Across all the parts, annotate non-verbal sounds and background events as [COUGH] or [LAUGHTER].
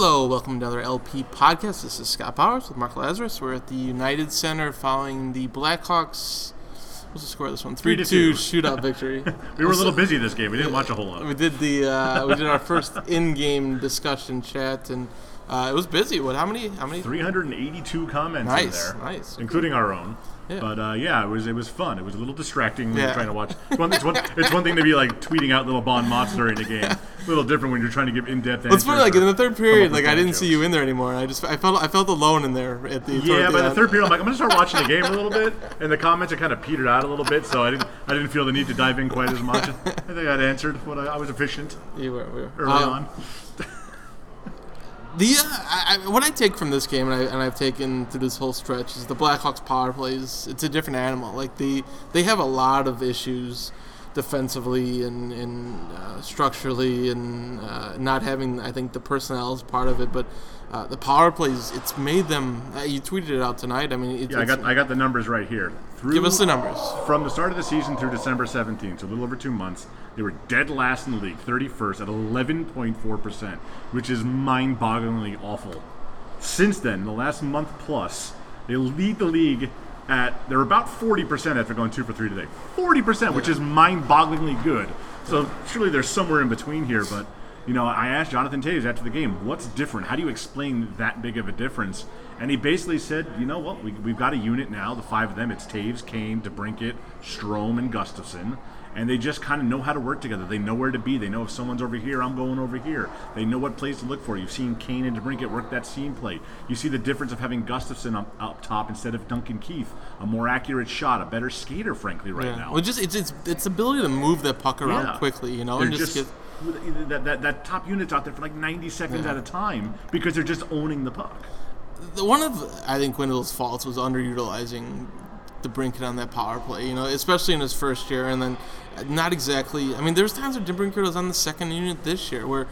Hello, welcome to another LP podcast. This is Scott Powers with Mark Lazerus. We're at the United Center following the Blackhawks. What's the score of this one? Three to 3-2 two. shootout [LAUGHS] victory. We were a little busy this game. We didn't watch a whole lot. We did the uh, we did our first [LAUGHS] in-game discussion chat, and uh, it was busy. What? How many? How many? 382 comments Nice, in there, nice. including our own. Yeah. But uh, yeah, it was it was fun. It was a little distracting when Yeah. you're trying to watch. It's one, it's, one, it's one thing to be like tweeting out little Bon Mots during a game. A little different when you're trying to give in-depth it's answers. funny, like in the third period, like I didn't see you in there anymore. I just I felt I felt alone in there at the Yeah, by the end. third period, I'm like, I'm gonna start watching the [LAUGHS] game a little bit, and the comments are kind of petered out a little bit, so I didn't, I didn't feel the need to dive in quite as much. I think I'd answered what I, I was efficient You were, we were. early Um, on. The uh, I, what I take from this game, and, I, and I've taken through this whole stretch, is the Blackhawks power plays. It's a different animal. Like they they have a lot of issues defensively and, and uh, structurally, and uh, not having I think the personnel is part of it. But uh, the power plays, it's made them. Uh, you tweeted it out tonight. I mean, it's, Yeah, I got I got the numbers right here. Through, give us the numbers. From the start of the season through December 17th, so a little over two months, they were dead last in the league, 31st at 11.4%, which is mind bogglingly awful. Since then, the last month plus, they lead the league at, they're about 40% after going two for three today. 40%, which is mind bogglingly good. So surely there's somewhere in between here, but. You know, I asked Jonathan Toews after the game, what's different? How do you explain that big of a difference? And he basically said, you know what, we, we've got a unit now, the five of them. It's Toews, Kane, DeBrincat, Strome, and Gustafsson. And they just kind of know how to work together. They know where to be. They know if someone's over here, I'm going over here. They know what plays to look for. You've seen Kane and DeBrincat work that seam play. You see the difference of having Gustafsson up, up top instead of Duncan Keith. A more accurate shot, a better skater, frankly, right Yeah. now. Well, just it's its its ability to move that puck around Yeah. quickly, you know, They're and just, just, get. That, that, that top unit's out there for like 90 seconds at a time because they're just owning the puck. the, one of I think Wendell's faults was underutilizing DeBrincat on that power play. You know, especially in his first year, and then not exactly. I mean, there's times where Brinket was on the second unit this year where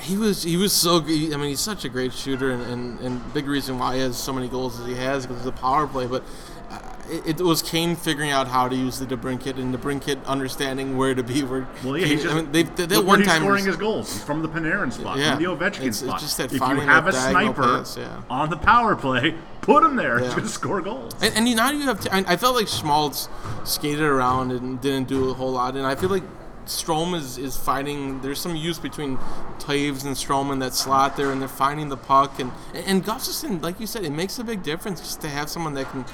he was he was so. good. I mean, he's such a great shooter, and, and, and big reason why he has so many goals as he has because of the power play, but. Uh, it, it was Kane figuring out how to use the DeBrincat and DeBrincat understanding where to be. Where Well, yeah, Kane, he's just, I mean, they, they, they one time scoring his goals. He's from the Panarin spot, Yeah. from the Ovechkin It's- it's spot. just that if you have a sniper pass, yeah. on the power play, put him there. Yeah. to score goals. And, and you now you have. T- I, I felt like Schmaltz skated around and didn't do a whole lot, and I feel like Strome is, is finding. There's some use between Toews and Strome in that slot there, and they're finding the puck. And and Gustafsson, like you said, it makes a big difference just to have someone that can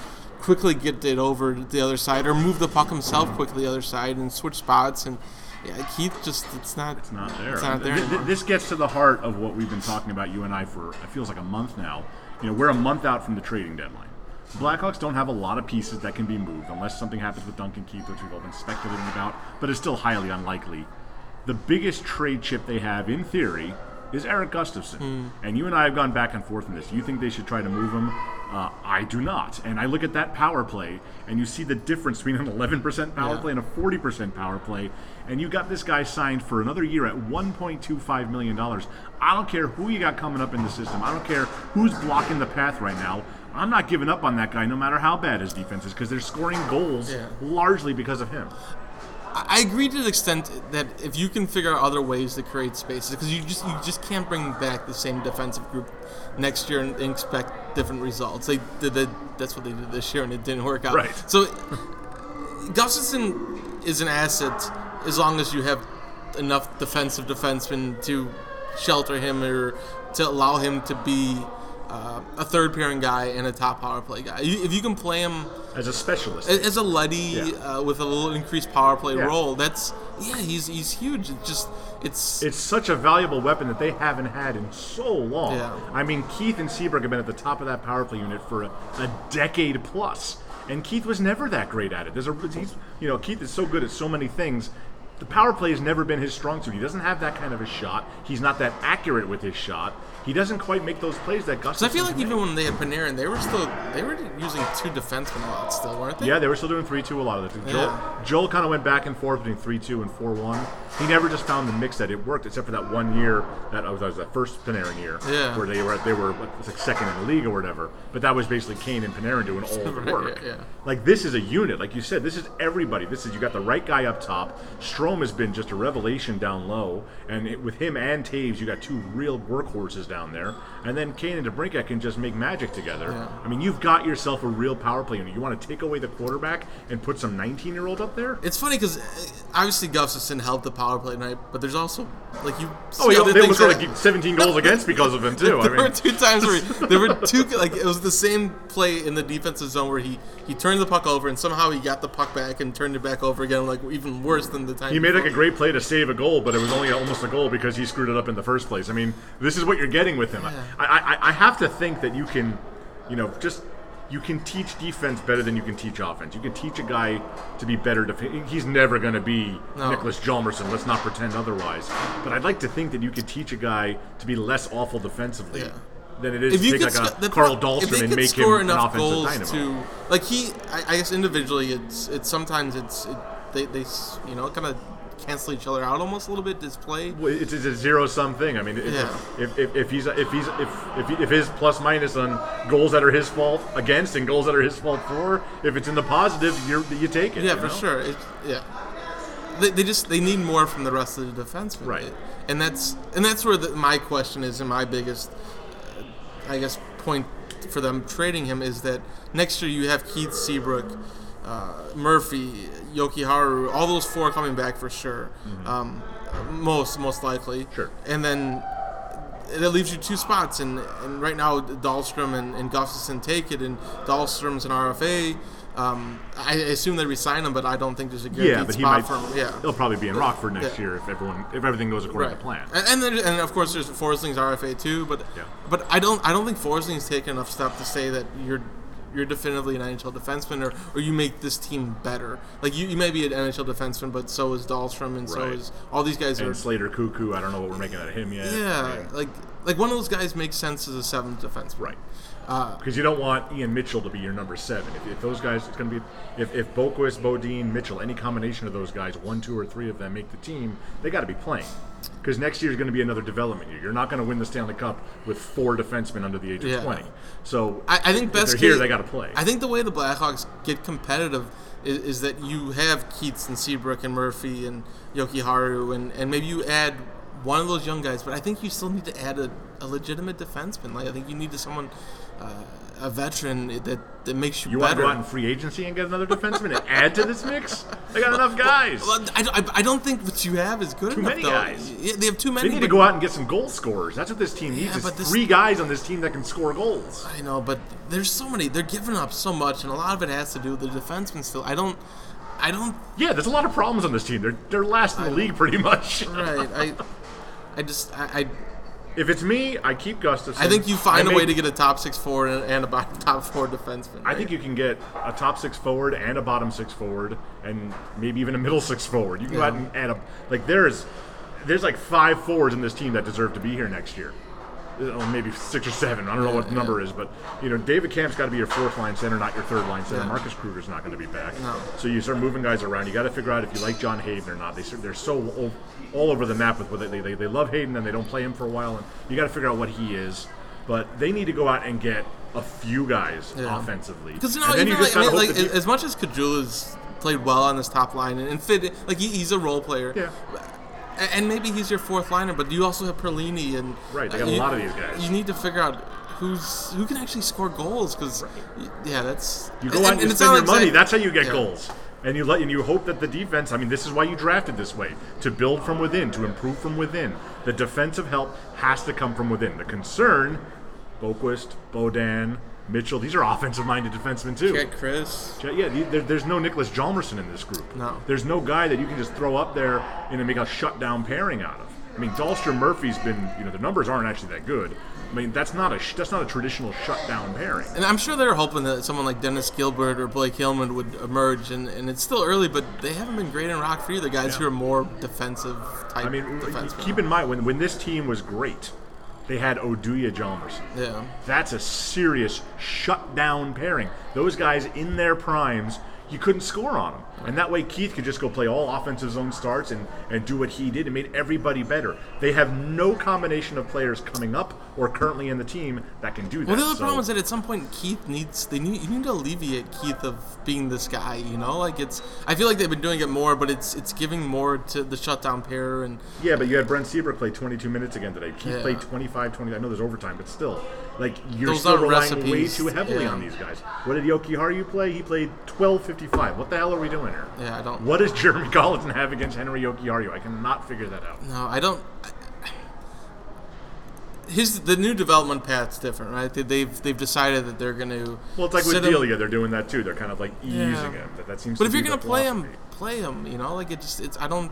quickly get it over to the other side or move the puck himself quickly the other side and switch spots. And yeah, Keith just it's not. It's not there. It's not there Th- th- this gets to the heart of what we've been talking about, you and I, for it feels like a month now. You know, we're a month out from the trading deadline. Blackhawks don't have a lot of pieces that can be moved unless something happens with Duncan Keith, which we've all been speculating about, but it's still highly unlikely. The biggest trade chip they have, in theory, is Erik Gustafsson. Hmm. And you and I have gone back and forth on this. You think they should try to move him? Uh, I do not. And I look at that power play, and you see the difference between an 11% power Yeah. play and a 40% power play, and you got this guy signed for another year at $1.25 million. I don't care who you got coming up in the system. I don't care who's blocking the path right now. I'm not giving up on that guy no matter how bad his defense is because they're scoring goals Yeah. largely because of him. I agree to the extent that if you can figure out other ways to create spaces, because you just you just can't bring back the same defensive group next year and, and expect different results. They did that. That's what they did this year, and it didn't work out. Right. So Gustafsson is an asset as long as you have enough defensive defensemen to shelter him or to allow him to be uh, a third pairing guy and a top power play guy. If you can play him As a specialist. as a Letty Yeah. uh, with a little increased power play Yeah. role, that's yeah, he's he's huge. It's just it's it's such a valuable weapon that they haven't had in so long. Yeah. I mean, Keith and Seabrook have been at the top of that power play unit for a, a decade plus, and Keith was never that great at it. There's a, he's, you know, Keith is so good at so many things. The power play has never been his strong suit. He doesn't have that kind of a shot. He's not that accurate with his shot. He doesn't quite make those plays that Gus. So I feel like even when they had Panarin, they were still they were using two defensemen a lot still, weren't they? Yeah, they were still doing three two a lot of the time. Joel, Yeah. Joel kind of went back and forth between three two and four one. He never just found the mix that it worked, except for that one year that was, that was that first Panarin year, Yeah. where they were they were what, like second in the league or whatever. But that was basically Kane and Panarin doing all [LAUGHS] the Right, work. yeah, yeah. Like this is a unit, like you said. This is everybody. This is you got the right guy up top. Strome has been just a revelation down low, and it, with him and Toews, you got two real workhorses down there. And then Kane and DeBrincat can just make magic together. Yeah. I mean, you've got yourself a real power play unit. You want to take away the quarterback and put some 19 year old up there? It's funny because eh, obviously Gustafsson helped the power play tonight, but there's also like you. Oh, yeah, other they things almost that- got like 17 goals [LAUGHS] against because of him too. [LAUGHS] I there were mean, two times where he- there were two like it was the same play in the defensive zone where he he turned the puck over and somehow he got the puck back and turned it back over again like even worse than the time he made like a great play to save a goal, but it was only almost a goal because he screwed it up in the first place. I mean, this is what you're getting with him. I, I, I have to think that you can, you know, just you can teach defense better than you can teach offense. You can teach a guy to be better. Def- he's never going to be No. Niklas Hjalmarsson. Let's not pretend otherwise. But I'd like to think that you could teach a guy to be less awful defensively. Yeah. Than it is if to you take could like sc- a Carl pro- if they Dahlstrom and make him an offensive goals dynamo. to like he I, I guess individually it's it's sometimes it's it, they they you know kind of cancel each other out almost a little bit this play Well, It's, it's a zero sum thing. I mean, if, Yeah. if, if, if he's if he's if, if he- if his plus minus on goals that are his fault against and goals that are his fault for, if it's in the positive, you you take it. Yeah, for know? sure. It, yeah, they, they just they need more from the rest of the defensemen, Right. And that's and that's where the, my question is, and my biggest, uh, I guess, point for them trading him is that next year you have Keith Seabrook, uh, Murphy, Jokiharju, all those four coming back for sure, um, most most likely. Mm-hmm. Sure. And then that leaves you two spots, and, and right now Dahlstrom and, and Gustafsson take it, and Dahlstrom's an RFA. Um, I assume they resign him, but I don't think there's a guaranteed Yeah, but he spot might. for him. Yeah, He'll probably be in Rockford next Yeah. year if everyone if everything goes according right. to plan. And and, then, and of course there's Forsling's RFA too, but Yeah. but I don't I don't think Forsling's taken enough step to say that you're you're definitively an NHL defenseman or, or you make this team better. Like you, you may be an NHL defenseman, but so is Dahlstrom and so is all these guys are And Slater Koekkoek, I don't know what we're making out of him yet. yeah mean, like like one of those guys makes sense as a seventh defenseman. right. Uh, Because you don't want Ian Mitchell to be your number seven. If, if those guys, it's going to be if if Boqvist, Beaudin, Mitchell, any combination of those guys, one, two, or three of them make the team, they got to be playing. Because next year is going to be another development year. You're not going to win the Stanley Cup with four defensemen under the age of Yeah. 20. So I, I think if best they're here, they got to play. I think the way the Blackhawks get competitive is, is that you have Keats and Seabrook and Murphy and Jokiharju and, and maybe you add one of those young guys, but I think you still need to add a, a legitimate defenseman. Like I think you need to someone uh, a veteran that, that makes you, you want to better. go out in free agency and get another defenseman and add to this mix? They got enough guys. Well, I, I, I don't think what you have is good Too enough. many though. guys. Yeah, they have too many. They need to go out and get some goal scorers. That's what this team needs. Yeah, is but this- three guys on this team that can score goals. I know, but there's so many. They're giving up so much, and a lot of it has to do with the defensemen. Still, I don't. I don't. Yeah, there's a lot of problems on this team. They're they're last in the league pretty much. Right. I. I just. I. I If it's me, I keep Gustafsson. I think you find I a way to get a top six forward and, and a bottom [LAUGHS] top four defenseman. I think you can get a top six forward and a bottom six forward, and maybe even a middle six forward. You can go out and add a like there's there's like five forwards in this team that deserve to be here next year. Or maybe six or seven. I don't know what the Yeah, number is, but you know, David Kampf's got to be your fourth line center, not your third line center. Yeah. Marcus Kruger's not going to be back. No. So you start moving guys around. You got to figure out if you like John Hayden or not. They they're so all, all over the map with what they, they they love Hayden and they don't play him for a while, and you got to figure out what he is. But they need to go out and get a few guys offensively. Because you know, And then even you like, I mean, like as much as Kajula's played well on this top line and, and fit, like he, he's a role player. Yeah. A- And maybe he's your fourth liner, but you also have Perlini and Right, they uh, got a you- lot of these guys. You need to figure out who's who can actually score goals because yeah, that's You go out and, you spend your money. That's how you get Yeah. goals. And you let and you hope that the defense. I mean, this is why you drafted this way to build from within, to improve from within. The defensive help has to come from within. The concern, Boqvist, Beaudin, Mitchell. These are offensive-minded defensemen too. Get Chris. Yeah, yeah, the- there, there's no Niklas Hjalmarsson in this group. No. There's no guy that you can just throw up there and make a shutdown pairing out of. I mean, Dahlstrom Murphy's been, you know, the numbers aren't actually that good. I mean, that's not a sh- that's not a traditional shutdown pairing. And I'm sure they're hoping that someone like Dennis Gilbert or Blake Hillman would emerge, and, and it's still early, but they haven't been great in Rock Rockford either. Guys who are more defensive type I mean, defensemen. keep in mind when when this team was great, they had Oduya Hjalmarsson. yeah. That's a serious shutdown pairing. Those guys in their primes, you couldn't score on him. And that way Keith could just go play all offensive zone starts and, and do what he did. It made everybody better. They have no combination of players coming up or currently in the team that can do that. Well, the other So- problem is that at some point Keith needs they need you need to alleviate Keith of being this guy. You know, like it's I feel like they've been doing it more, but it's it's giving more to the shutdown pair and Yeah, but you had Brent Seabrook play 22 minutes again today. Keith Yeah. played 25, 20. I know there's overtime, but still, like you're Those still aren't relying way recipes, too heavily yeah. on these guys. What did Jokiharju play? He played 12:55. What the hell are we doing here? yeah, I don't. What does Jeremy [LAUGHS] Colliton have against Henri Jokiharju? I cannot figure that out. No, I don't. His the new development path's different, right? They, they've they've decided that they're going to. Well, it's like with Delia, they're doing that too. They're kind of like easing Yeah. him. That, that seems. But to if be you're the going to play him, philosophy. play him. You know, like it just it's I don't.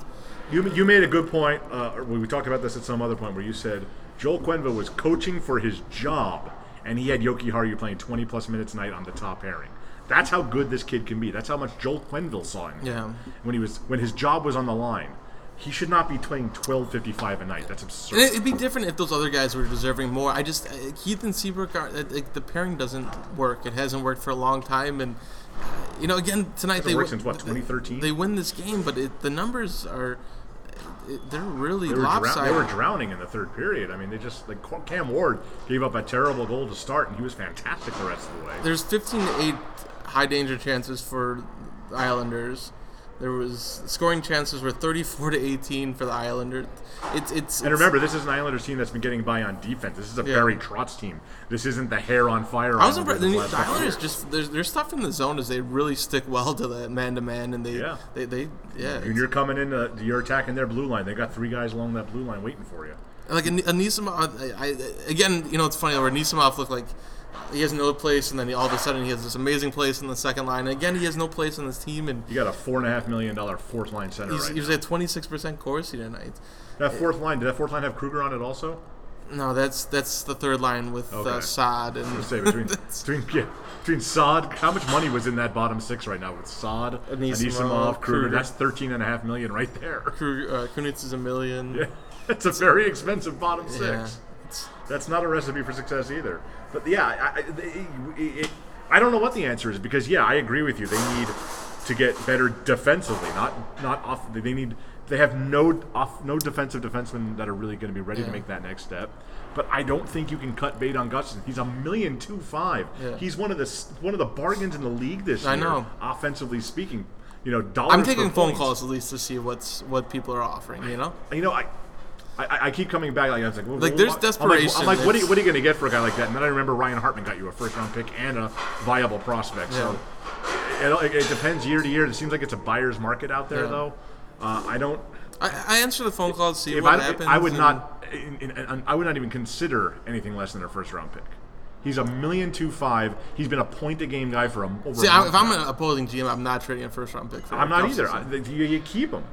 You, you made a good point. Uh, we we talked about this at some other point where you said Joel Quenneville was coaching for his job, and he had Jokiharju playing 20 plus minutes a night on the top pairing. That's how good this kid can be. That's how much Joel Quenneville saw him. Yeah. When he was when his job was on the line, he should not be playing 12:55 a night. That's absurd. And it- it'd be different if those other guys were deserving more. I just uh, Keith and Seabrook are uh, like, the pairing doesn't work. It hasn't worked for a long time, and uh, you know, again tonight they worked since, what, 2013? They win this game, but it, the numbers are they're really They were, drow- lopsided. they were drowning in the third period. I mean, they just like Cam Ward gave up a terrible goal to start, and he was fantastic the rest of the way. There's 15 to 8 high danger chances for Islanders. There was scoring chances were 34 to 18 for the Islanders. It's it's And it's- remember, this is an Islanders team that's been getting by on defense. This is a Yeah. Barry Trotz team. This isn't the hair on fire. I was impressed. The, the Islanders just there's their stuff in the zone is they really stick well to that man to man and they Yeah. they, they yeah When you're coming in, uh, you're attacking their blue line. They got three guys along that blue line waiting for you. like An- Anisimov. I, I, again, you know, it's funny where Anisimov looked like he has no place, and then he, all of a sudden he has this amazing place in the second line. And again, he has no place in this team, and You got a four and a half million dollar fourth line center he's, right he was now. at 26 percent Corsi tonight. That fourth line, did that fourth line have Kruger on it also? No, that's that's the third line with uh, Sod and say between [LAUGHS] between yeah, between Sod, how much money was in that bottom six right now with Sod, Anisimov, Anisimov, Kruger? Kruger. That's thirteen and a half million right there. Kruger, uh, Kunitz is a million. Yeah, [LAUGHS] that's a very expensive bottom six. Yeah. It's- That's not a recipe for success either. But yeah, I, I, it, it, I don't know what the answer is because yeah, I agree with you. They need to get better defensively, not not off. They need they have no off no defensive defensemen that are really going to be ready to make that next step. But I don't think you can cut bait on Gustafsson. He's a million two five. Yeah. He's one of the one of the bargains in the league this I year. know. offensively speaking. You know, I'm taking phone calls at least to see what's what people are offering. You know, You know, I, I, I keep coming back. Like I was like, well, Like, well, there's I'm like- desperation. I'm like, what are you, what are you going to get for a guy like that? And then I remember Ryan Hartman got you a first round pick and a viable prospect. So it, it depends year to year. It seems like it's a buyer's market out there, Yeah. though. Uh, I don't. I, I answer the phone call to see If what I, happens. I would not. In, in, in- I would not even consider anything less than a first round pick. He's a million two five. He's been a point a game guy for a, over. See, a I, if I'm an opposing GM, I'm not trading a first round pick for. I'm not either. I, you, you keep him.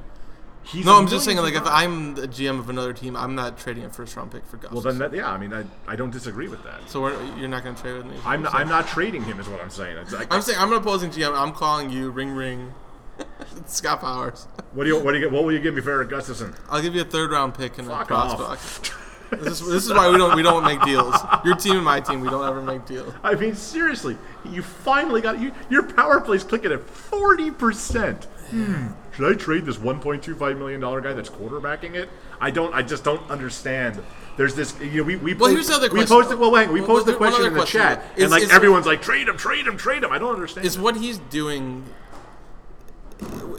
He's no, I'm just saying, million like, if 2.5. I'm the GM of another team, I'm not trading a first round pick for Gus. well, then that, yeah. I mean, I, I don't disagree with that. so we're, you're not going to trade with me. I'm not, I'm not trading him, is what I'm saying. It's like, I'm saying I'm an opposing GM. I'm calling you. Ring ring. [LAUGHS] Scott Powers. what do you what do you get? What will you give me for Erik Gustafsson? I'll give you a third round pick and a Fuck prospect. off. [LAUGHS] This is, this is why we don't we don't make deals. Your team and my team, we don't ever make deals. I mean, seriously, you finally got you. Your power play's clicking at forty percent. Hmm. Should I trade this one point two five million dollar guy that's quarterbacking it? I don't. I just don't understand. There's this. You know, we we Well, post- here's the other we question. posted. Well, wait, we Well, posted the question in the question. chat, Is- and like is- everyone's like, trade him, trade him, trade him. I don't understand. Is what he's doing.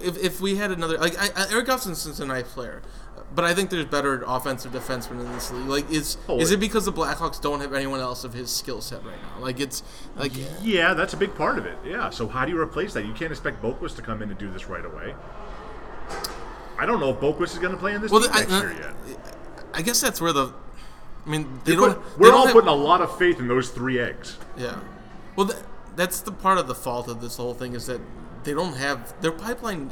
If, if we had another like I, I, Eric a nice player, but I think there's better offensive defensemen in this league. Like, is Oh, is it- because the Blackhawks don't have anyone else of his skill set right now? Like, it's like yeah, that's a big part of it. Yeah. So how do you replace that? You can't expect Boqvist to come in and do this right away. I don't know if Boqvist is going to play in this well, I, next I- year yet. I guess that's where the. I mean, they But don't. we're they don't all have- putting a lot of faith in those three eggs. Yeah. Well, th- that's the part of the fault of this whole thing is that they don't have their pipeline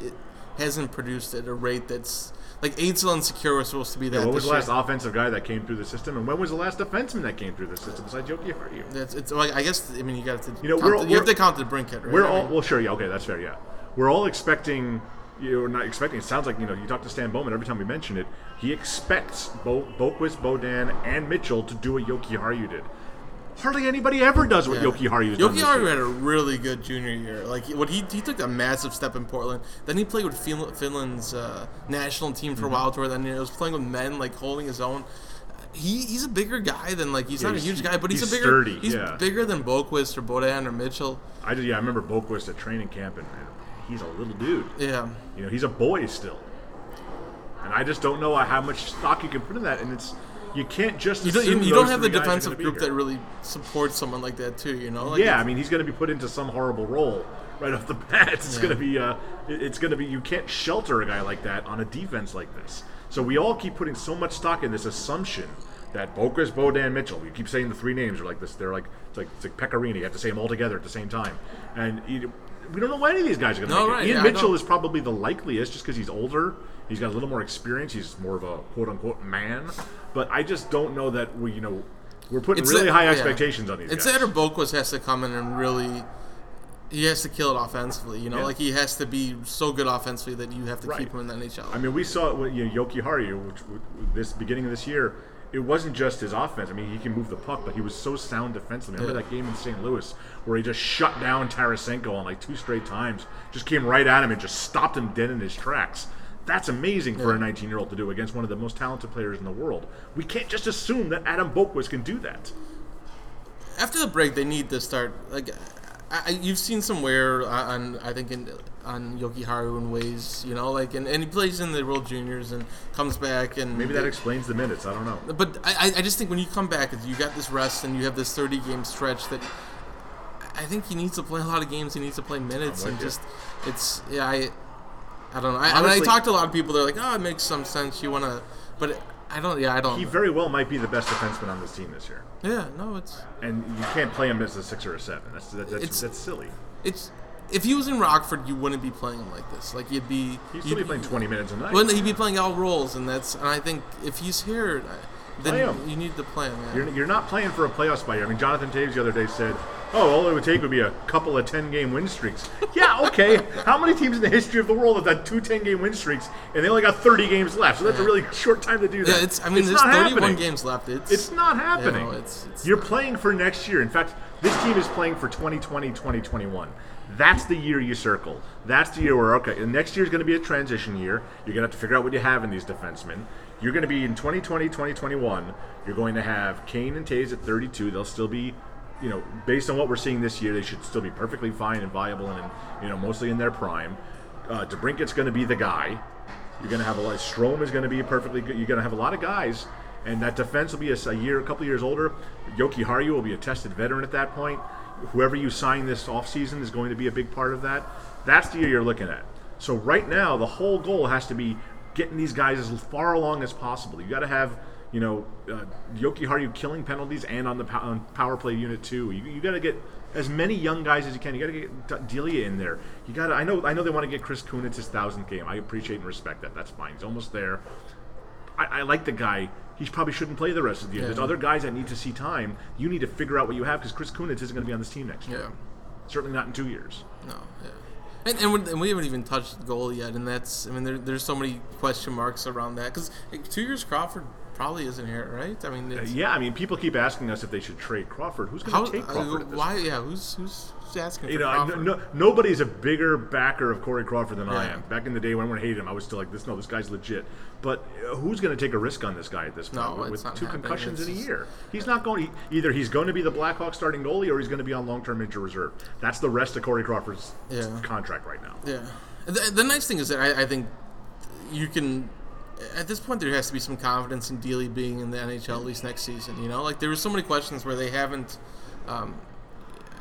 hasn't produced at a rate that's like Aidsel and Secure were supposed to be that. What was the last year. offensive guy that came through the system, and when was the last defenseman that came through the system besides Jokiharju? That's it's like I guess I mean you got to You know, count we're- you have to count the Brinkhead right. We're I all mean, well, sure, yeah, okay, that's fair, yeah. We're all expecting. You're not expecting. It sounds like you know. You talk to Stan Bowman every time we mention it. He expects Bo, Boqvist, Beaudin, and Mitchell to do what Jokiharju did. Hardly anybody ever does what yeah. Jokiharju Yoki Haru had a really good junior year. Like what he he took a massive step in Portland. Then he played with Fin- Finland's uh, national team Mm-hmm. for a while, to where then he was playing with men, like holding his own. he, he's a bigger guy than like he's not a huge guy, but he's, he's a bigger sturdy, he's yeah. bigger than Boqvist or Beaudin or Mitchell. I just, yeah, I remember Boqvist at training camp, and he's a little dude. Yeah. You know, he's a boy still. And I just don't know how much stock you can put in that. And it's you can't just You don't, you, you don't have the defensive group that really supports someone like that too. You know, like yeah, I mean, he's going to be put into some horrible role right off the [LAUGHS] bat. It's Yeah. going to be, uh, it's going to be. You can't shelter a guy like that on a defense like this. So we all keep putting so much stock in this assumption that Bokus, Beaudin, Mitchell. You keep saying the three names are like this. They're like it's like it's like Pecorini. You have to say them all together at the same time, and you, we don't know why any of these guys are going to No, make right, it. Ian yeah, Mitchell is probably the likeliest, just because he's older. He's got a little more experience. He's more of a quote unquote man. But I just don't know that we, you know, we're putting It's really that- high yeah. expectations on these It's guys. that Boqvist has to come in and really. He has to kill it offensively, you know. Yeah. Like he has to be so good offensively that you have to Right. keep him in the NHL. I mean, we saw it with you know, Jokiharju, which this beginning of this year. It wasn't just his offense. I mean, he can move the puck, but he was so sound defensively. I Remember Yeah. that game in St. Louis where he just shut down Tarasenko on like two straight times, just came right at him and just stopped him dead in his tracks. That's amazing for a 19 year old to do against one of the most talented players in the world. We can't just assume that Adam Boqvist can do that. After the break, they need to start like. I, you've seen some wear on, I think, in, on Jokiharju in ways, you know, like, and, and he plays in the World Juniors and comes back and Maybe that explains the minutes. I don't know. But I, I just think when you come back, you got this rest and you have this 30 game stretch that I think he needs to play a lot of games. He needs to play minutes I'm and you. just it's yeah I I don't know. I, I, mean, I talked to a lot of people. They're like, oh, it makes some sense. You want to, but I don't. Yeah, I don't. He very well might be the best defenseman on this team this year. yeah, no, it's And you can't play him as a six or a seven. That's, that, that's, It's- that's silly. it's. If he was in Rockford, you wouldn't be playing him like this. Like you'd be. He'd you'd still be playing 20 minutes a night. Wouldn't he'd be playing all roles, and that's. And I think if he's here, then you need to play him. Yeah. You're, you're not playing for a playoff spot here. I mean, Jonathan Toews the other day said, "Oh, all it would take would be a couple of 10-game win streaks." Yeah, okay. How many teams in the history of the world have had two 10-game win streaks and they only got 30 games left? So that's a really short time to do that. yeah, it's. I mean, there's not 31 happening. games left. It's. It's not happening. You know, it's- it's You're not. playing for next year. In fact, this team is playing for 2020, 2021. That's the year you circle. That's the year where, okay, next year is going to be a transition year. You're going to have to figure out what you have in these defensemen. You're going to be in 2020, 2021. You're going to have Kane and Toews at 32. They'll still be, you know, based on what we're seeing this year, they should still be perfectly fine and viable and, you know, mostly in their prime. Uh, DeBrincat's going to be the guy. You're going to have a lot. Strome is going to be perfectly good. You're going to have a lot of guys, and that defense will be a, a year, a couple years older. Jokiharju will be a tested veteran at that point. Whoever you sign this offseason is going to be a big part of that. That's the year you're looking at. So right now, the whole goal has to be getting these guys as far along as possible. You got to have, you know, uh, Jokiharju killing penalties and on the pow- on power play unit too. You, you got to get as many young guys as you can. You got to get D- Delia in there. You got to. I know. I know they want to get Chris Kunitz his thousandth game. I appreciate and respect that. That's fine. He's almost there. I, I like the guy. He probably shouldn't play the rest of the year. Yeah. There's other guys that need to see time. You need to figure out what you have because Chris Kunitz isn't going to be on this team next year. Yeah. Certainly not in two years. No, yeah. And, and, we, and we haven't even touched goal yet, and that's I mean there, there's so many question marks around that because two years Crawford probably isn't here, right? I mean, it's, Yeah, I mean, people keep asking us if they should trade Crawford. Who's going to take uh, Crawford? this why? Yeah, who's who's asking You know, I- no, nobody's a bigger backer of Corey Crawford than I am. Back in the day when everyone hated him, I was still like, "This, no, this guy's legit." But uh, who's going to take a risk on this guy at this point No, with, it's not two happening. concussions It's in a year? He's not going. He, either he's going to be the Blackhawks starting goalie, or he's going to be on long-term injury reserve. That's the rest of Corey Crawford's Yeah. contract right now. Yeah. The, the nice thing is that I, I think you can. At this point, there has to be some confidence in Delia being in the NHL at least next season. You know, like there were so many questions where they haven't. Um,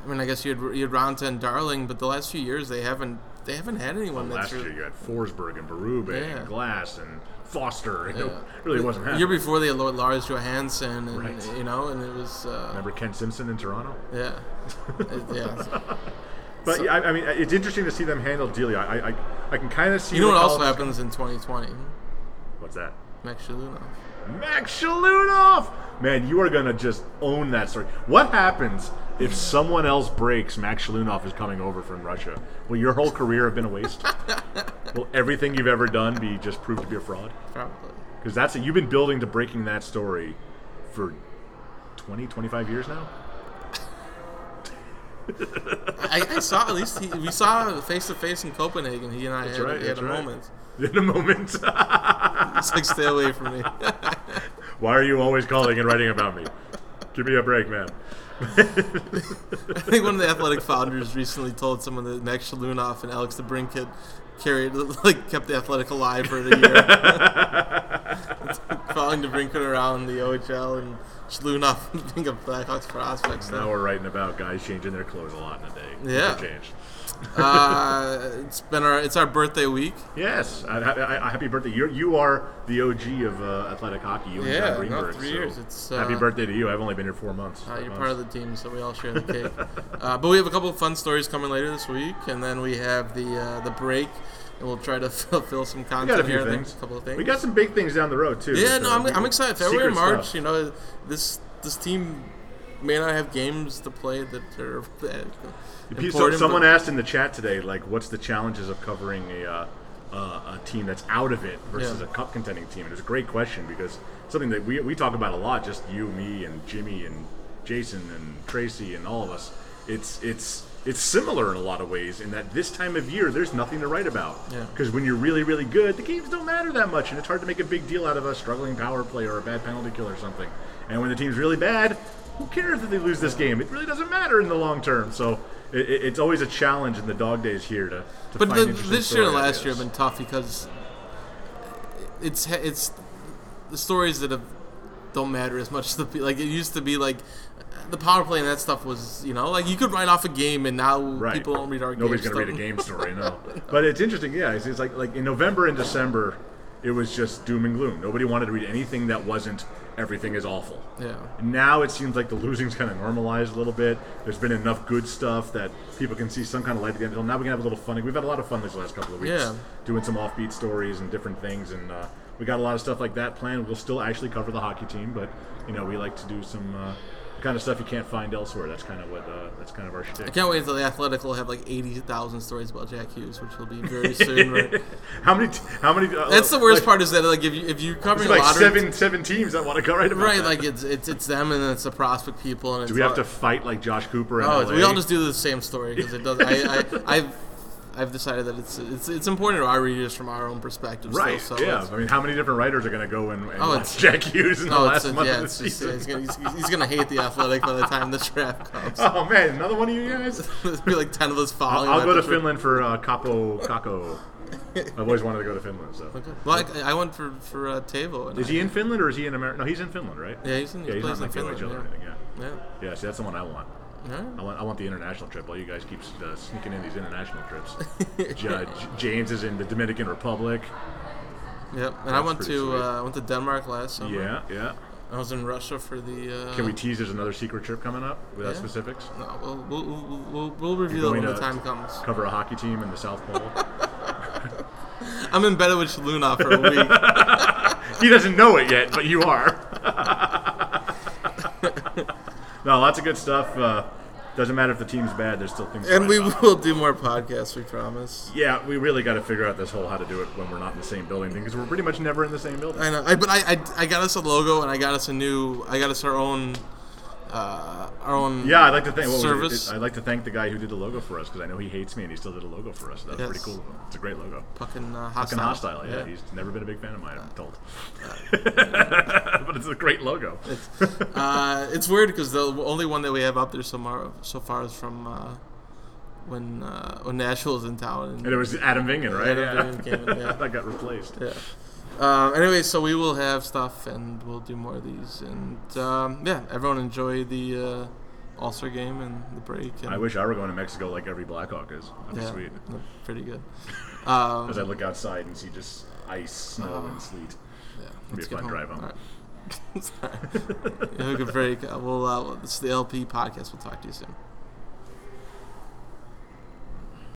I mean, I guess you had you had Raanta and Darling, but the last few years they haven't they haven't had anyone that's Last year really- you had Forsberg and Berube Yeah. and Glass and Foster. [LAUGHS] It Yeah. really wasn't The happening. year before they had Lord Lars Johansson, and Right. you know, and it was uh, Remember Ken Simpson in Toronto? yeah, [LAUGHS] It- yeah. But So- yeah, I, I mean, it's interesting to see them handle Delia. I, I, I can kind of see. You know what also happens in 2020? What's that? Max Shalunov. Max Shalunov! Man, you are to just own that story. What happens if someone else breaks Max Shalunov is coming over from Russia? Will your whole career have been a waste? [LAUGHS] Will everything you've ever done be just proved to be a fraud? Probably. Because that's it. You've been building to breaking that story for 20, 25 years now? [LAUGHS] I, I saw at least he, we saw face to face in Copenhagen. He and I That's had, right, had a right. moment. [LAUGHS] In a moment. It's like stay away from me. [LAUGHS] Why are you always calling and writing about me? Give me a break, man. [LAUGHS] I think one of the athletic founders recently told someone that Max Shalunov and Alex DeBrincat carried, like, kept the athletic alive for the year. [LAUGHS] Following DeBrincat around the OHL and Shalunov being a Blackhawks prospect. Now we're writing about guys changing their clothes a lot in a day. Yeah. Uh, it's been our it's our birthday week. Yes, I, I, I, happy birthday! You you are the OG of uh, athletic hockey. You and Yeah, John no, Greenberg. three so years. It's, happy uh, birthday to you. I've only been here four months. Uh, you're months. part of the team, so we all share the cake. [LAUGHS] uh, but we have a couple of fun stories coming later this week, and then we have the uh, the break, and we'll try to [LAUGHS] fill, some We content got a few here. Things. a couple of things. We got some big things down the road too. Yeah, no, I'm, we- I'm excited. February, March. stuff. You know, this this team may not have games to play that are [LAUGHS] that so important, someone asked in the chat today, like, what's the challenges of covering a uh, uh, a team that's out of it versus Yeah. a cup contending team? And it's a great question because something that we, we talk about a lot, just you, me, and Jimmy, and Jason, and Tracy, and all of us. It's it's it's similar in a lot of ways in that this time of year there's nothing to write about Yeah. because when you're really really good, the games don't matter that much, and it's hard to make a big deal out of a struggling power play or a bad penalty kill or something. And when the team's really bad, who cares if they lose this game? It really doesn't matter in the long term. So it, it- it's always a challenge in the dog days here to, to But find the, this year and last year have been tough because it's it's the stories that have don't matter as much. as The [LAUGHS] like it used to be like the power play and that stuff was you know like you could write off a game and now Right. people don't read our Nobody's games. gonna read a game story, no. [LAUGHS] But it's interesting, yeah. It's, it's like like in November and December, it was just doom and gloom. Nobody wanted to read anything that wasn't everything is awful. Yeah. Now it seems like the losing's kind of normalized a little bit. There's been enough good stuff that people can see some kind of light at the end of the tunnel. Now we can have a little fun. We've had a lot of fun these last couple of weeks, Yeah. doing some offbeat stories and different things, and uh, we got a lot of stuff like that planned. We'll still actually cover the hockey team, but you know we like to do some uh, kind of stuff you can't find elsewhere. That's kind of what uh, that's kind of our shtick. I can't wait until the Athletic will have like eighty thousand stories about Jack Hughes, which will be very [LAUGHS] soon. Right? how many? t- How many? Uh, That's the worst like, part is that like if you if There's a like seven seven teams that want to go right about right? that. Like it's it's it's them and it's the prospect people and it's do we have to fight like Josh Cooper? Oh, LA? we all just do the same story because it does. I, I, I've, I've decided that it's it's it's important to our readers from our own perspective. Right. Still, so yeah. I mean, how many different writers are going to go and, and Oh, watch Jack Hughes in the last it's, month yeah, of the it's just, season? he's, gonna, he's, he's gonna hate the athletic by the time the draft comes. Oh man, another one of you guys. [LAUGHS] There'll be like ten of us I'll, following. I'll go to. Finland for uh, Kaapo Kakko. I've always wanted to go to Finland. So, Okay. Well, I, I went for for uh, Tavo. Is he in Finland or is he in America? No, he's in Finland, right? Yeah, he's in. Yeah, he's not in Finland. Or anything. Yeah. Yeah. Yeah, see, that's the one I want. Yeah. I want, I want the international trip. While you guys keep uh, sneaking in these international trips. [LAUGHS] J- J- James is in the Dominican Republic. Yep. And I went to uh, went to Denmark last summer. Yeah, yeah. I was in Russia for the. Uh, Can we tease there's another secret trip coming up without Yeah. specifics? No, we'll we'll, we'll, we'll, we'll reveal it when the time comes. Cover a hockey team in the South Pole. [LAUGHS] I'm in bed with Luna for a week. [LAUGHS] he doesn't know it yet, but you are. No, lots of good stuff. Uh, doesn't matter if the team's bad. There's still things. and we about. will do more podcasts. We promise. Yeah, we really got to figure out this whole how to do it when we're not in the same building thing because we're pretty much never in the same building. I know. I, but I, I I got us a logo and I got us a new. I got us our own. Uh, our own. Yeah, I'd like to thank. What was it? Service. I'd like to thank the guy who did the logo for us because I know he hates me and he still did a logo for us. That was Yes. pretty cool. It's a great logo. Fucking uh, Fucking hostile. hostile. Yeah, he's never been a big fan of mine. I'm told. [LAUGHS] but it's a great logo. uh, it's weird because the only one that we have up there so far, so far is from uh, when uh, when Nashville was in town. And, And it was Adam Vingan, right? Adam Vingan came in, yeah. [LAUGHS] that got replaced. yeah. Um, anyway, so we will have stuff and we'll do more of these. And um, yeah, everyone enjoy the uh, All Star game and the break. And, I wish I were going to Mexico like every Blackhawk is. That'd yeah, be sweet. pretty good. [LAUGHS] Um, As I look outside and see just ice, snow, and sleet. yeah, be let's a fun drive home. All right. [LAUGHS] [LAUGHS] Sorry. Have a good break. Uh, we'll, uh, this is the LP podcast. We'll talk to you soon.